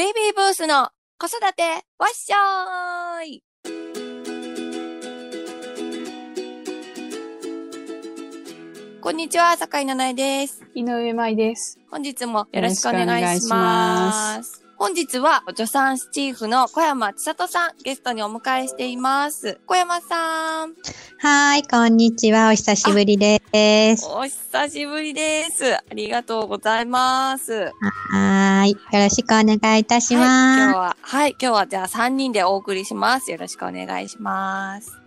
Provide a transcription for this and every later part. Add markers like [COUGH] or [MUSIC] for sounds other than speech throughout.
ベイビーブースの子育てわっしょーいこんにちは、坂井七重です。井上舞です。本日もよろしくお願いし。ます本日は助産師チーフの小山千里さん、ゲストにお迎えしています。小山さん、はーい、こんにちは。お久しぶりです。お久しぶりです。ありがとうございます。はーい、よろしくお願いいたしはい、今日まは、はい、今日はじゃあ3人でお送りします。よろしくお願いします。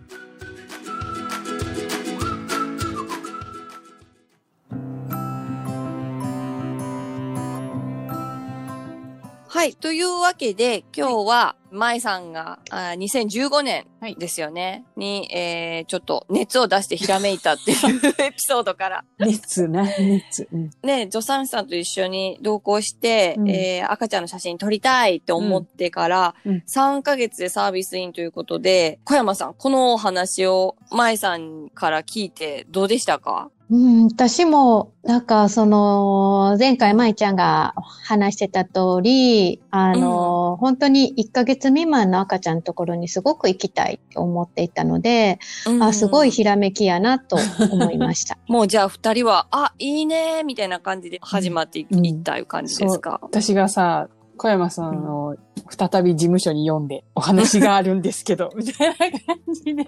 はい。というわけで、今日は、舞さんが、あー2015年はいですよね。に、えー、ちょっと熱を出してひらめいたっていうエピソードから、熱な、熱。うん。ね、助産師さんと一緒に同行して、うんえー赤ちゃんの写真撮りたいって思ってから、うんうん3ヶ月でサービスインということで、小山さん、このお話を舞さんから聞いてどうでしたか？す。うん、私も、なんか、その、前回舞ちゃんが話してた通り、あの、本当に1ヶ月未満の赤ちゃんのところにすごく行きたいって思っていたので、あ、すごいひらめきやなと思いました。[LAUGHS] もうじゃあ二人は、あ、いいねみたいな感じで始まってい,、うんったいう感じですか？私がさ、小山さんを再び事務所に読んで、お話があるんですけど、みたいな感じで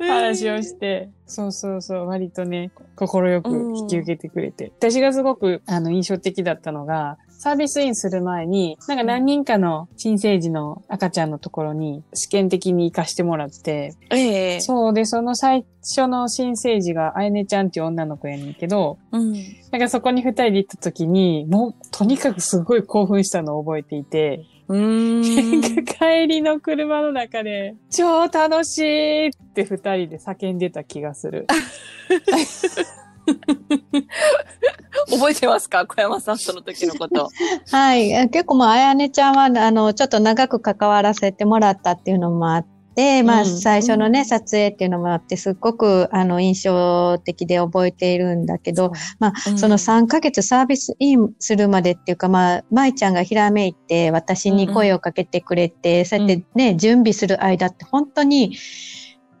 [LAUGHS] 話をして、そうそうそう、割とね、心よく引き受けてくれて。私がすごく、あの、印象的だったのが、サービスインする前に、なんか何人かの新生児の赤ちゃんのところに試験的に行かしてもらって、ええそうで、その最初の新生児があやねちゃんっていう女の子やねんけど、うん。なんかそこに二人で行った時に、もうとにかくすごい興奮したのを覚えていて、うーん。帰りの車の中で、超楽しいって二人で叫んでた気がする。[LAUGHS] [LAUGHS] 覚えてますか？小山さん、その時のこと。はい。え結構まあ、あやねちゃんは、あの、ちょっと長く関わらせてもらったっていうのもあって、まあ、うん最初のね、撮影っていうのもあって、すっごく、あの、印象的で覚えているんだけど、まあ、うん。その3ヶ月サービスインするまでっていうか、まあ、舞ちゃんがひらめいて、私に声をかけてくれて、そうやってね、準備する間って本当に、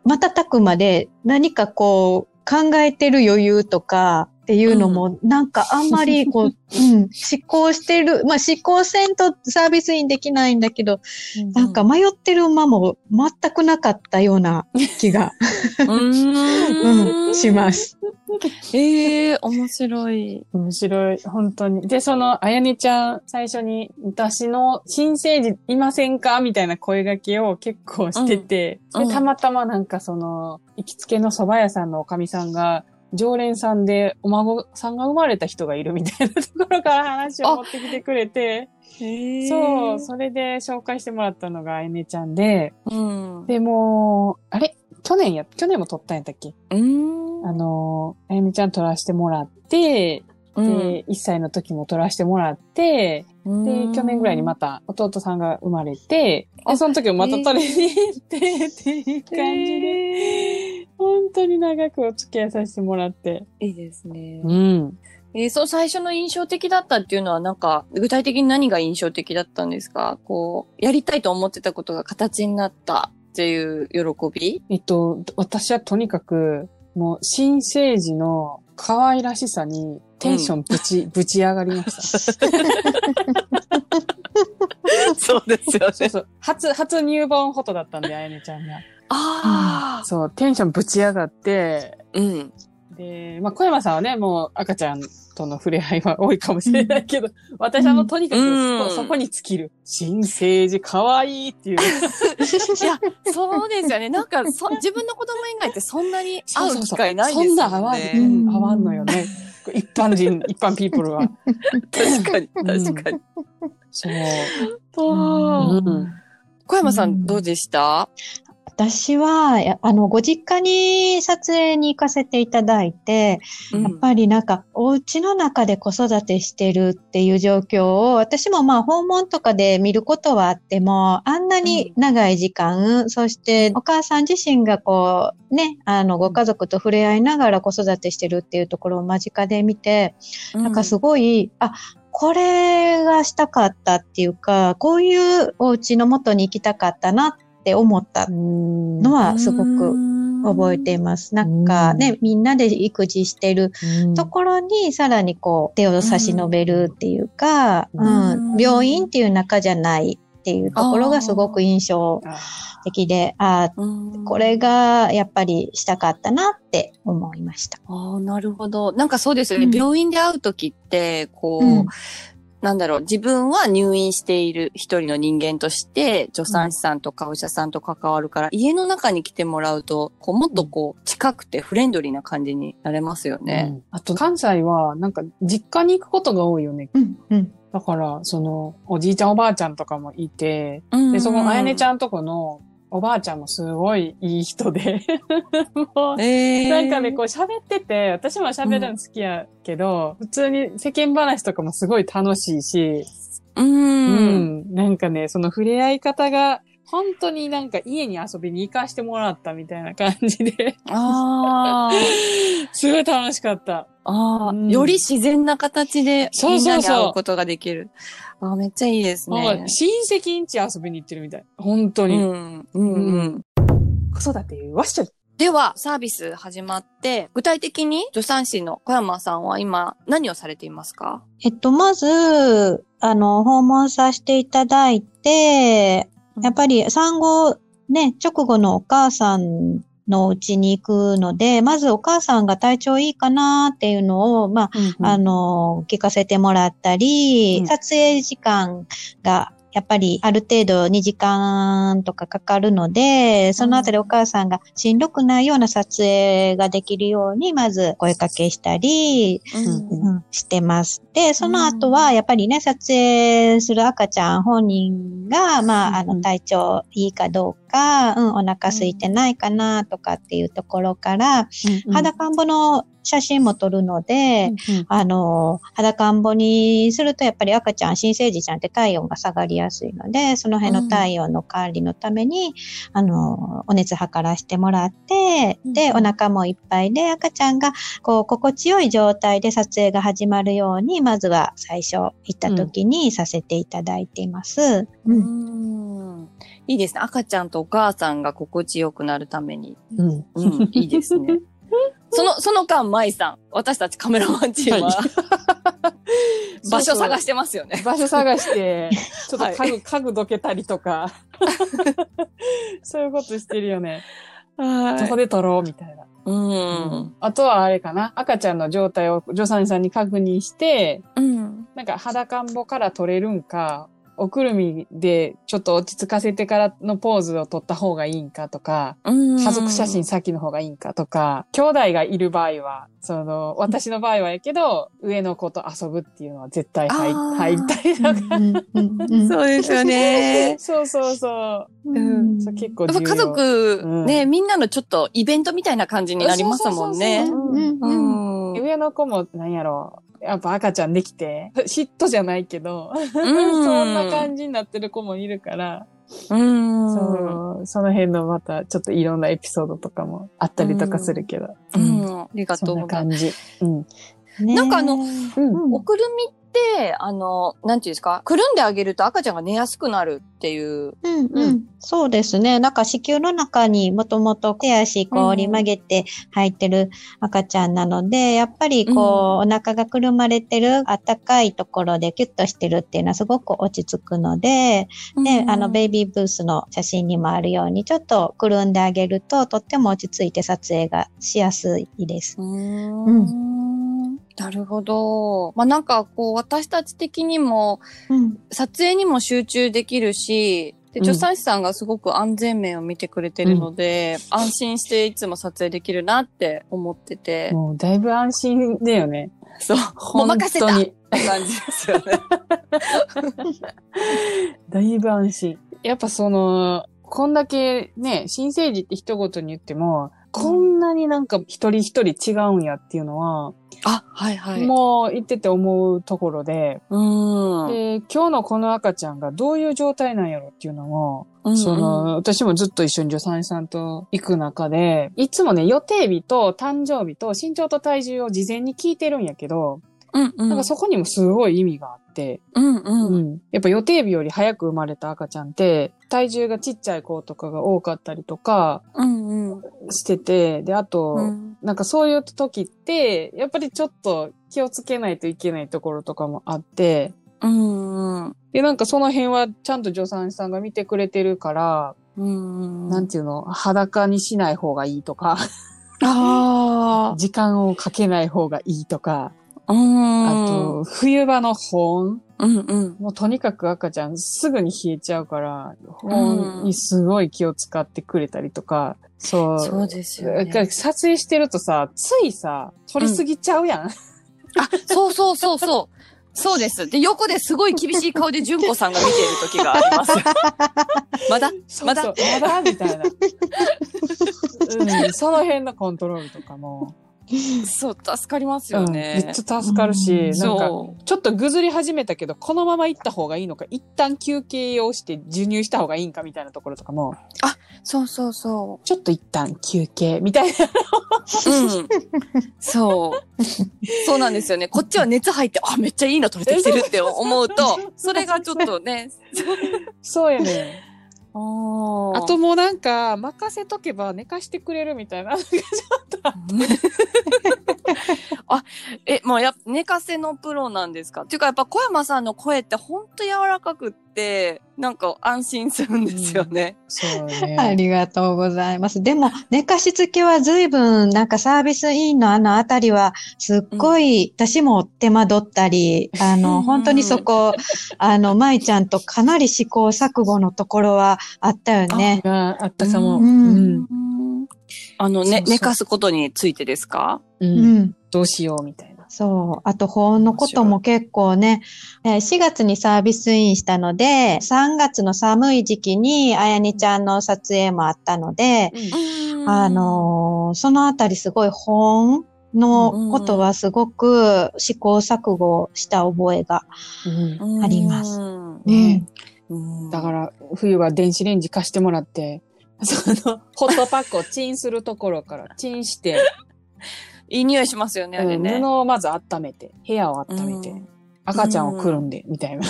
瞬くまで何かこう、考えてる余裕とかっていうのも、なんかあんまり [LAUGHS] こう、うん、思考してる、まあ思考せんとサービスインできないんだけど、なんか迷ってる間も全くなかったような気が、[LAUGHS] うー [LAUGHS] うん、します。ええ面白い。面白い、本当に。で、その、あやねちゃん、最初に、私の新生児いませんか？みたいな声掛けを結構してて、うん。うん。で、たまたまなんかその、行きつけの蕎麦屋さんのおかみさんが、常連さんでお孫さんが生まれた人がいるみたいなところから話を持ってきてくれて、そう、それで紹介してもらったのがあやねちゃんで、うん。で、もう、あれ？去年や、去年も撮ったんやったっけ？うーん。あの、あやねちゃん撮らせてもらって、で、1歳の時も撮らせてもらって、で、去年ぐらいにまた弟さんが生まれて、あで、その時もまた撮りに行って、っていう感じで、本当に長くお付き合いさせてもらって。いいですね。うん。えー、そう、最初の印象的だったっていうのは、なんか、具体的に何が印象的だったんですか？こう、やりたいと思ってたことが形になったっていう喜び？えっと、私はとにかく、もう、新生児の可愛らしさにテンションぶち、[LAUGHS] ぶち上がりました。そうですよそうそう。初、初入門フォトだったんで、あやねちゃんが。ああ、そう、テンションぶち上がって、うん。で、まあ、小山さんはね、もう赤ちゃんとの触れ合いは多いかもしれないけど、私はもうとにかくうんそこに尽きる。新生児可愛いっていう。いや、そうですよね。なんか、そ、自分の子供以外ってそんなに [LAUGHS] 会う機会ないですよね。そんな合わん、ね。うん合わんのよね。一般人、[LAUGHS] 一般ピープルは。確かに、うん確かに。そう。小山さんどうでした？私は、やあの、ご実家に撮影に行かせていただいて、やっぱりなんか、お家の中で子育てしてるっていう状況を、私もまあ訪問とかで見ることはあっても、あんなに長い時間、そしてお母さん自身がこう、ね、あの、ご家族と触れ合いながら子育てしてるっていうところを間近で見て、なんかすごい、あ、これがしたかったっていうか、こういうお家の元に行きたかったなって思ったののはすごく覚えています。なんかね、みんなで育児してるところにさらにこう手を差し伸べるっていうか、ううん。ん、病院っていう中じゃないっていうところがすごく印象的で、ああ、これがやっぱりしたかったなって思いました。ああ、なるほど。なんかそうですよね。うん。病院で会うときって、こう、うんなんだろう、自分は入院している一人の人間として、助産師さんとかお医者さんと関わるから、家の中に来てもらうと、こう、もっとこう、近くてフレンドリーな感じになれますよね。ね。あと、関西は、なんか、実家に行くことが多いよね。うん、うん。だから、その、おじいちゃんおばあちゃんとかもいて、うんで、そこのあやねちゃんとこの、おばあちゃんもすごいいい人で、[LAUGHS] もう、えー、なんかね、こう喋ってて、私も喋るの好きやけど、普通に世間話とかもすごい楽しいし、う。うんん、なんかね、その触れ合い方が、本当になんか家に遊びに行かしてもらったみたいな感じで、ああ。[LAUGHS] すごい楽しかった。ああ、うんより自然な形でそうそうそうみんなに会うことができる。ああ、めっちゃいいですね。親戚んち遊びに行ってるみたい。本当に。うん。うんうん。子育てわしちゃでは、サービス始まって、具体的に助産師の小山さんは今何をされていますか？えっと、まず、あの、訪問させていただいて、やっぱり産後、ね、直後のお母さんのうちに行くので、まずお母さんが体調いいかなっていうのを、まあ、あの、聞かせてもらったり、うん。撮影時間が、やっぱりある程度2時間とかかかるので、そのあたりお母さんがしんどくないような撮影ができるように、まず声かけしたり、うんうん。してます。で、その後は、やっぱりね、撮影する赤ちゃん本人が、まあ、あの、うん。体調いいかどうか、うん、お腹空いてないかな、とかっていうところから、裸んぼの写真も撮るので、あの、裸んぼにするとやっぱり赤ちゃん、新生児ちゃんって体温が下がりやすいので、その辺の体温の管理のために、あの、お熱測らせてもらって、で、お腹もいっぱいで赤ちゃんが、こう、心地よい状態で撮影が始まるように、まずは最初行った時にさせていただいています。ううんん。いいですね。赤ちゃんとお母さんが心地よくなるために。うん。うん、いいですね。[LAUGHS] その、その間、舞さん。私たちカメラマンチームは、[LAUGHS] 場所探してますよね。場所探して、[LAUGHS] ちょっとはい家具、家具どけたりとか、そういうことしてるよね。はそこで撮ろうみたいな。うん。あとはあれかな。赤ちゃんの状態を助産師さんに確認して、うん。なんか裸んぼから撮れるんか、おくるみでちょっと落ち着かせてからのポーズを撮った方がいいんかとか、家家族写真先の方がいいんかとか、兄弟がいる場合は、その、私の場合はやけど、上の子と遊ぶっていうのは絶対入入りたいそうですよね。[LAUGHS] そうそうそう。うん。そう結構重要。やっぱ家族、うん。ね、みんなのちょっとイベントみたいな感じになりますもんね。上の子も、なんやろやっぱ赤ちゃんできて、嫉妬じゃないけど、うん [LAUGHS] そんな感じになってる子もいるから、うん。そう、その辺のまたちょっといろんなエピソードとかもあったりとかするけど。ううんん。ありがとそうんございます。な感じ。うん。ねなんかあのうん。うんおくるみって、あの、なんていうんですか、くるんであげると赤ちゃんが寝やすくなるっていう。うんううんん、そうですね。なんか子宮の中にもともと手足こううん折り曲げて入ってる赤ちゃんなので、やっぱりこう、お腹がくるまれてるあったかいところでキュッとしてるっていうのはすごく落ち着くので、で、あのベイビーブースの写真にもあるようにちょっとくるんであげるととっても落ち着いて撮影がしやすいです。うーん。なるほど。まあ、なんか、こう、私たち的にも、うん。撮影にも集中できるし、で、うん助産師さんがすごく安全面を見てくれてるので、安心していつも撮影できるなって思ってて、もうだいぶ安心だよね。そう、本任せた当にって感じですよね。[LAUGHS] だいぶ安心。やっぱその、こんだけね、新生児って一言に言っても、こんなになんか一人一人違うんやっていうのは、あ、はいはい。もう言ってて思うところで、うん。で、今日のこの赤ちゃんがどういう状態なんやろっていうのも、うんその、私もずっと一緒に助産師さんと行く中で、いつもね、予定日と誕生日と身長と体重を事前に聞いてるんやけど、うんうん。なんかそこにもすごい意味があって、うんう。うんん。やっぱ予定日より早く生まれた赤ちゃんって、体重がちっちゃい子とかが多かったりとかうんうん。してて、で、あと、うんなんかそういう時って、やっぱりちょっと気をつけないといけないところとかもあって、うんうん。で、なんかその辺はちゃんと助産師さんが見てくれてるから、うん。なんていうの、裸にしない方がいいとか、あ時間をかけない方がいいとか、あ。と、冬場の保温うんうん。もうとにかく赤ちゃんすぐに冷えちゃうから、保温にすごい気を使ってくれたりとか、そう。そうですよね。撮影してるとさ、ついさ、撮りすぎちゃうやん。あ、そうそうそうそう。そうです。で、横ですごい厳しい顔で純子さんが見ている時があります。[LAUGHS] まだ？まだ？まだ？みたいな。うん、その辺のコントロールとかも、[LAUGHS] そう、助かりますうん、よね。めっちゃ助かるし、うんなんか、そちょっとぐずり始めたけど、このまま行った方がいいのか、一旦休憩をして授乳した方がいいんかみたいなところとかも、う。そうそうそちょっと一旦休憩みたいな。う。うん。そう。そうなんですよね。こっちは熱入って、あ、めっちゃいいの取れてきてるって思うと、[LAUGHS] それがちょっとね。[LAUGHS] そうやね。ああともうなんか、任せとけば寝かしてくれるみたいな。[LAUGHS] あ、え、もうやっぱ寝かせのプロなんですか？っていうかやっぱ小山さんの声ってほんと柔らかくって、なんか安心するんですよね。そうね。[LAUGHS] ありがとうございます。でも、寝かしつけは随分、なんかサービスインのあのあたりは、すっごい、私も手間取ったり、あの、うん本当にそこ、[LAUGHS] あの、舞ちゃんとかなり試行錯誤のところはあったよね。があったかも。ううんん。あの、ね、そうそう寝かすことについてですか？う。うんん。どうしようみたいな。そう。あと、保温のことも結構ね、えー4月にサービスインしたので、3月の寒い時期に、あやにちゃんの撮影もあったので、あ、のーそのあたりすごい保温のことはすごく試行錯誤した覚えが。うんありますうんねうんだから、冬は電子レンジ貸してもらって、その、ホットパックをチンするところから [LAUGHS] チンして、いい匂いしますよね、あれね。布をまず温めて、部屋を温めて、うん赤ちゃんをくるんで、みたいな。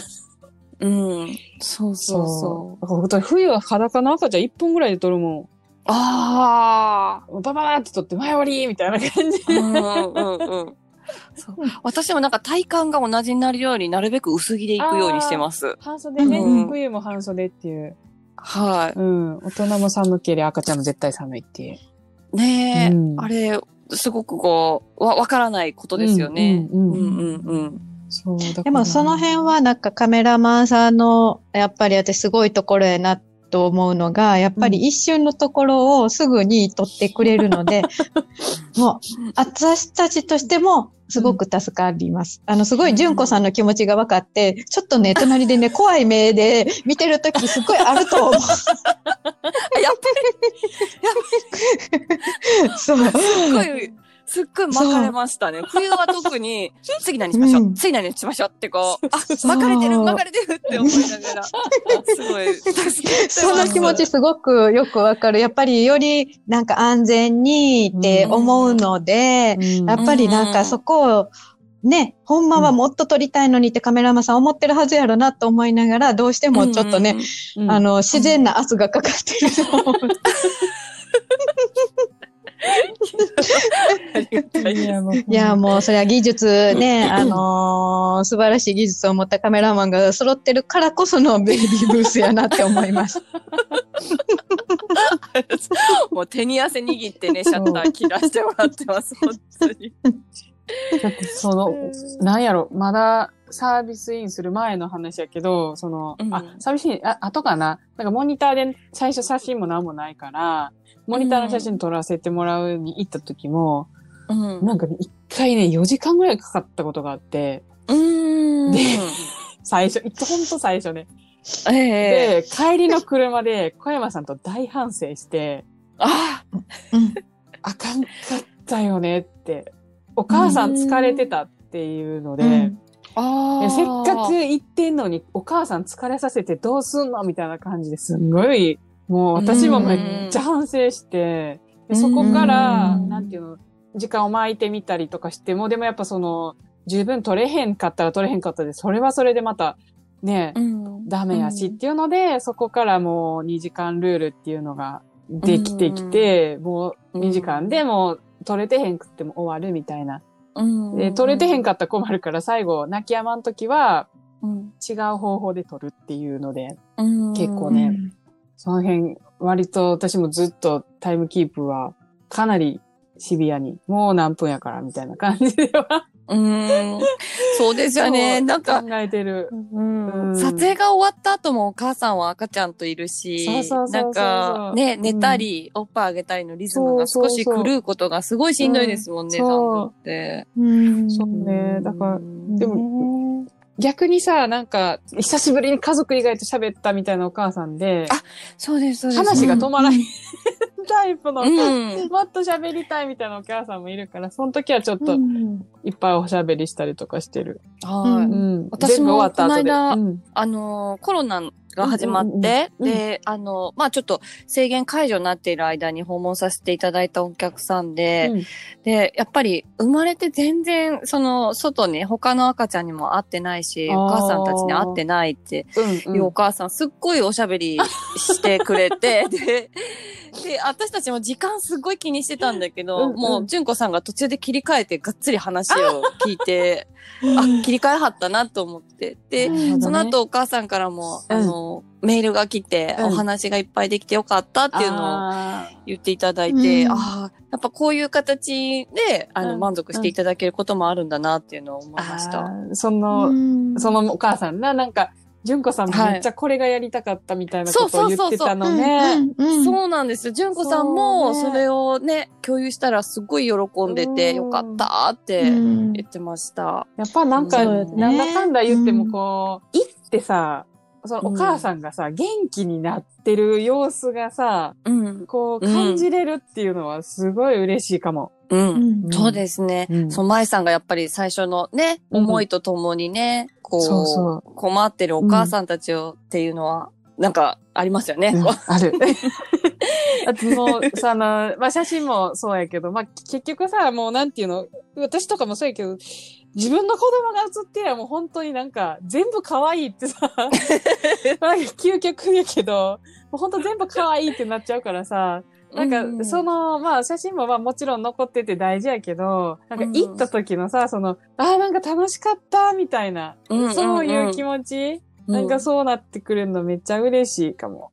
うん。そうそうそう。だから本当に冬は裸の赤ちゃん1分ぐらいで撮るもああ。ん。バババーって撮って前割りみたいな感じ。うんうんうん。そう私もなんか体感が同じになるようになるべく薄着で行くようにしてます。半袖ね、うん冬も半袖っていう。はうん。大人も寒ければ赤ちゃんも絶対寒いっていう。い。ねえ、うんあれ、すごくこう、わ、わからないことですよね。うんうんうんうんうん。そう、だからでもその辺はなんかカメラマンさんの、やっぱり私すごいところやなと思うのが、やっぱり一瞬のところをすぐに撮ってくれるので、[LAUGHS] もう、私たちとしてもすごく助かります。あの、すごい純子さんの気持ちが分かって、ちょっとね、隣でね、怖い目で見てるときすっごいあると思う。[LAUGHS] やっ [LAUGHS] そう。ぱり、すっごい、すっごい巻かれましたね。冬は特に、次何しましょう、うん。次何しましょうってこう、あ、巻かれてる巻かれてるって思いながら、すごい、助けてます。その気持ちすごくよくわかる。やっぱりよりなんか安全にって思うので、うん。やっぱりなんかそこを、ね、ほんまはもっと撮りたいのにってカメラマンさん思ってるはずやろなと思いながら、どうしてもちょっとね、うん。あの、自然な圧がかかってると思う。[LAUGHS] いいや、もう。それは技術ね、あのー素晴らしい技術を持ったカメラマンが揃ってるからこそのベイビーブースやなって思います。[LAUGHS] もう手に汗握ってね、シャッター切らしてもらってます、本当に。[LAUGHS] だってその、なんやろ、まだサービスインする前の話やけど、その、うんあ、サービスイン、あ、後かな？なんかモニターで最初写真も何もないから、モニターの写真撮らせてもらうに行った時も、うん。なんかね、一回ね、4時間ぐらいかかったことがあって、うーん。で最初、ほんと最初ね。ええで、帰りの車で小山さんと大反省して、あうんあかんかったよねって。お母さん疲れてたっていうので、うんせっかく行ってんのに、お母さん疲れさせてどうすんのみたいな感じですんごい、もう私もめっちゃ反省して、でそこから、うん。なんていうの、時間を巻いてみたりとかしても、でもやっぱその、十分取れへんかったら取れへんかったで、それはそれでまた、ね、うん。ダメやしっていうので、そこからもう2時間ルールっていうのができてきて、もう2時間でもう取れてへんくっても終わるみたいな。うん。で、取れてへんかったら困るから最後、泣き止まんときはうん。違う方法で取るっていうので、うん。結構ねその辺、割と私もずっとタイムキープはかなりシビアに、もう何分やからみたいな感じではうん。そうですよね。なんか、考えてる。撮影が終わった後もお母さんは赤ちゃんといるし、そうそうそうそうなんかね、寝たり、おっぱいあげたりのリズムが少し狂うことがすごいしんどいですもんね、うん産後って。うんそうね。だから、でもも、逆にさ、なんか、久しぶりに家族以外と喋ったみたいなお母さんで、あそうです、そうです。話が止まらない [LAUGHS] タイプの、うん。もっと喋りたいみたいなお母さんもいるから、その時はちょっとうんいっぱいおしゃべりしたりとかしてる。はい。うん。私も全部終わった後でこの間うんあのーコロナが始まって、うんうんうんで、あのーまあちょっと制限解除になっている間に訪問させていただいたお客さんで、うん。で、やっぱり生まれて全然、その、外に他の赤ちゃんにも会ってないし、お母さんたちに会ってないってうんいうお母さん、すっごいおしゃべりしてくれて、[LAUGHS] で、で、私たちも時間すっごい気にしてたんだけど、うんうん。もう、純子さんが途中で切り替えてがっつり話を聞いて、あ、切り替えはったなと思って。で、ね。その後お母さんからも、うん。あの、メールが来て、うんお話がいっぱいできてよかったっていうのをあ言っていただいて、うん。ああ、やっぱこういう形で、あの、うん。満足していただけることもあるんだなっていうのを思いました。あーその、そのお母さんな、なんか、純子さんもめっちゃこれがやりたかったみたいなことを言ってたのね。そうなんですよ。純子さんも、そうね。それをね、共有したらすごい喜んでて、うんよかったってうん。言ってました。やっぱなんか、そうよね。なんだかんだ言ってもこう、行ってさ、そのお母さんがさ、元気になってる様子がさ、うん。こう感じれるっていうのはすごい嬉しいかも。うん。んそうですね。うんそう、舞さんがやっぱり最初のね、うん思いとともにね、こうそうそう困ってるお母さんたちをっていうのは、なんかありますよね。うん [LAUGHS] ある。[LAUGHS] あともう、さ、あの、まあ、写真もそうやけど、まあ、結局さ、もうなんていうの、私とかもそうやけど、自分の子供が写ってりゃもう本当になんか、全部可愛いってさ、なんか究極やけど、もう本当全部可愛いってなっちゃうからさ、なんか、うんその、まあ、写真もまあもちろん残ってて大事やけど、なんかうん行った時のさ、その、ああ、なんか楽しかった、みたいな、そういう気持ち、なんかそうなってくれるのめっちゃ嬉しいかも。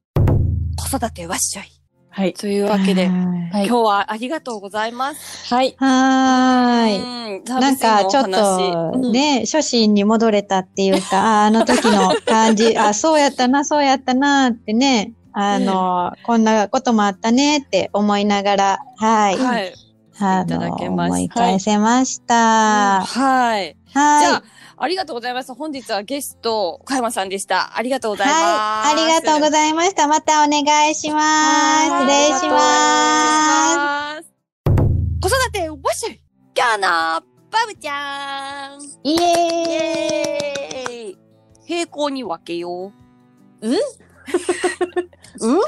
子育てわっしょい。はい。というわけで、ははい今日はありがとうございます。はい。ーい。うんなんかちょっと、ね、初心に戻れたっていうか、[LAUGHS] ああの時の感じ、あ、そうやったな、そうやったなってね、あの、こんなこともあったねって思いながら、はい。はい。あいただけました思い返せました。はい。はい。じゃあ、ありがとうございます。本日はゲスト、小山さんでした。ありがとうございます。はい。ありがとうございました。またお願いします。失礼します。す。子育て、わっしょい今日のバブちゃんイイエーイエーイ平行に分けよう。[LAUGHS] うん？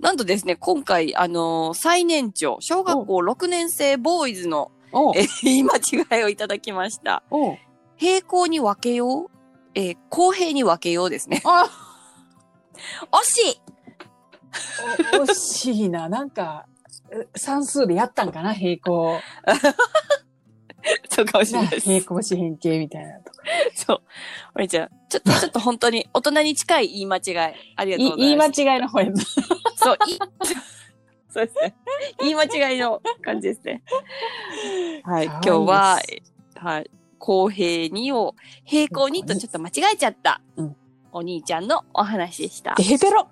なんとですね、今回、あのー最年長、小学校6年生ボーイズの、おうえー言い間違いをいただきました。平行に分けよう？えー公平に分けようですね。あ惜しいお惜しいな。なんか、え算数でやったんかな？平行。[LAUGHS] そうかもしれなないです。平行四辺形みたいなとか。そう。お姉ちゃん、ちょっと、ちょっと本当に大人に近い言い間違い。ありがとうござい言いいます。間違いの方やな。そう、いそうですね。言い間違いの感じですね。はい、今日は、はい、公平にを平行にとちょっと間違えちゃった、うんお兄ちゃんのお話でした。デヘペロ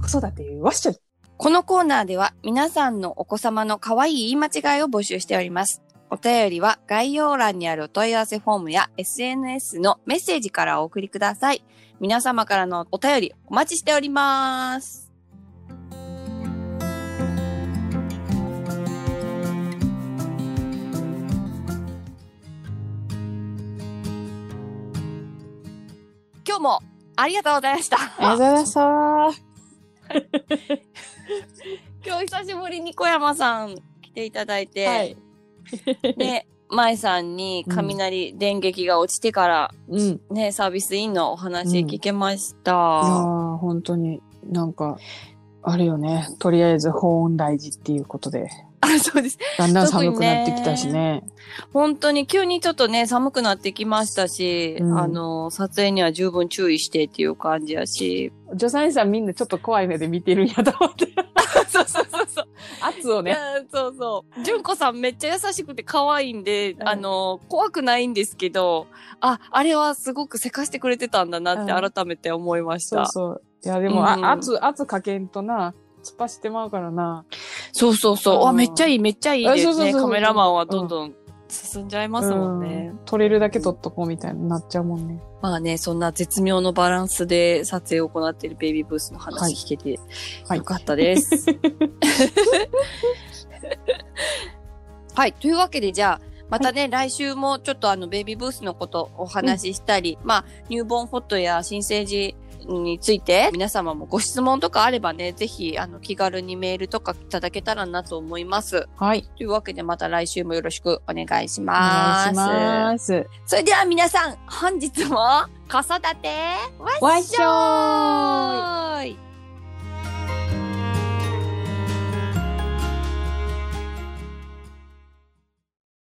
子育てわっしょい。このコーナーでは皆さんのお子様の可愛い言い間違いを募集しております。お便りは概要欄にあるお問い合わせフォームや SNS のメッセージからお送りください。皆様からのお便りお待ちしております。もありがとうございました。ありがとうございました。今日久しぶりに小山さん来ていただいて、はい。で、舞さんに雷電撃が落ちてから、うん。いね、サービスインのお話聞けました。やー、本当になんか、あるよね。とりあえず保温大事っていうことで。あ、そうです。だんだん寒くなってきたしね。本当に急にちょっとね、寒くなってきましたし、うんあの、撮影には十分注意してっていう感じやし。助産師さんみんなちょっと怖い目で見てるんやと思って。[LAUGHS] そうそうそうそう。圧をね。そうそう。純子さんめっちゃ優しくて可愛いんで、うんあの、怖くないんですけど、あ、あれはすごくせかしてくれてたんだなってうん改めて思いました。そうそう。いや、でも、うんあ圧、圧かけんとな、突っ走ってまうからな。そうそうそう。うんあ、めっちゃいい、めっちゃいいですね。カメラマンはどんどん進んじゃいますもんね。うん。撮れるだけ撮っとこうみたいになっちゃうもんね。まあね、そんな絶妙のバランスで撮影を行っているベイビーブースの話聞けてはいよかったです。はい。というわけで、じゃあ、またね、来週もちょっとあの、ベイビーブースのことお話ししたり、まあ、ニューボーンフォットや新生児について、皆様もご質問とかあればね、ぜひ、あの、気軽にメールとかいただけたらなと思います。はい。というわけで、また来週もよろしくお願いしおます。願いします。それでは皆さん、本日も子育て、わっしょーい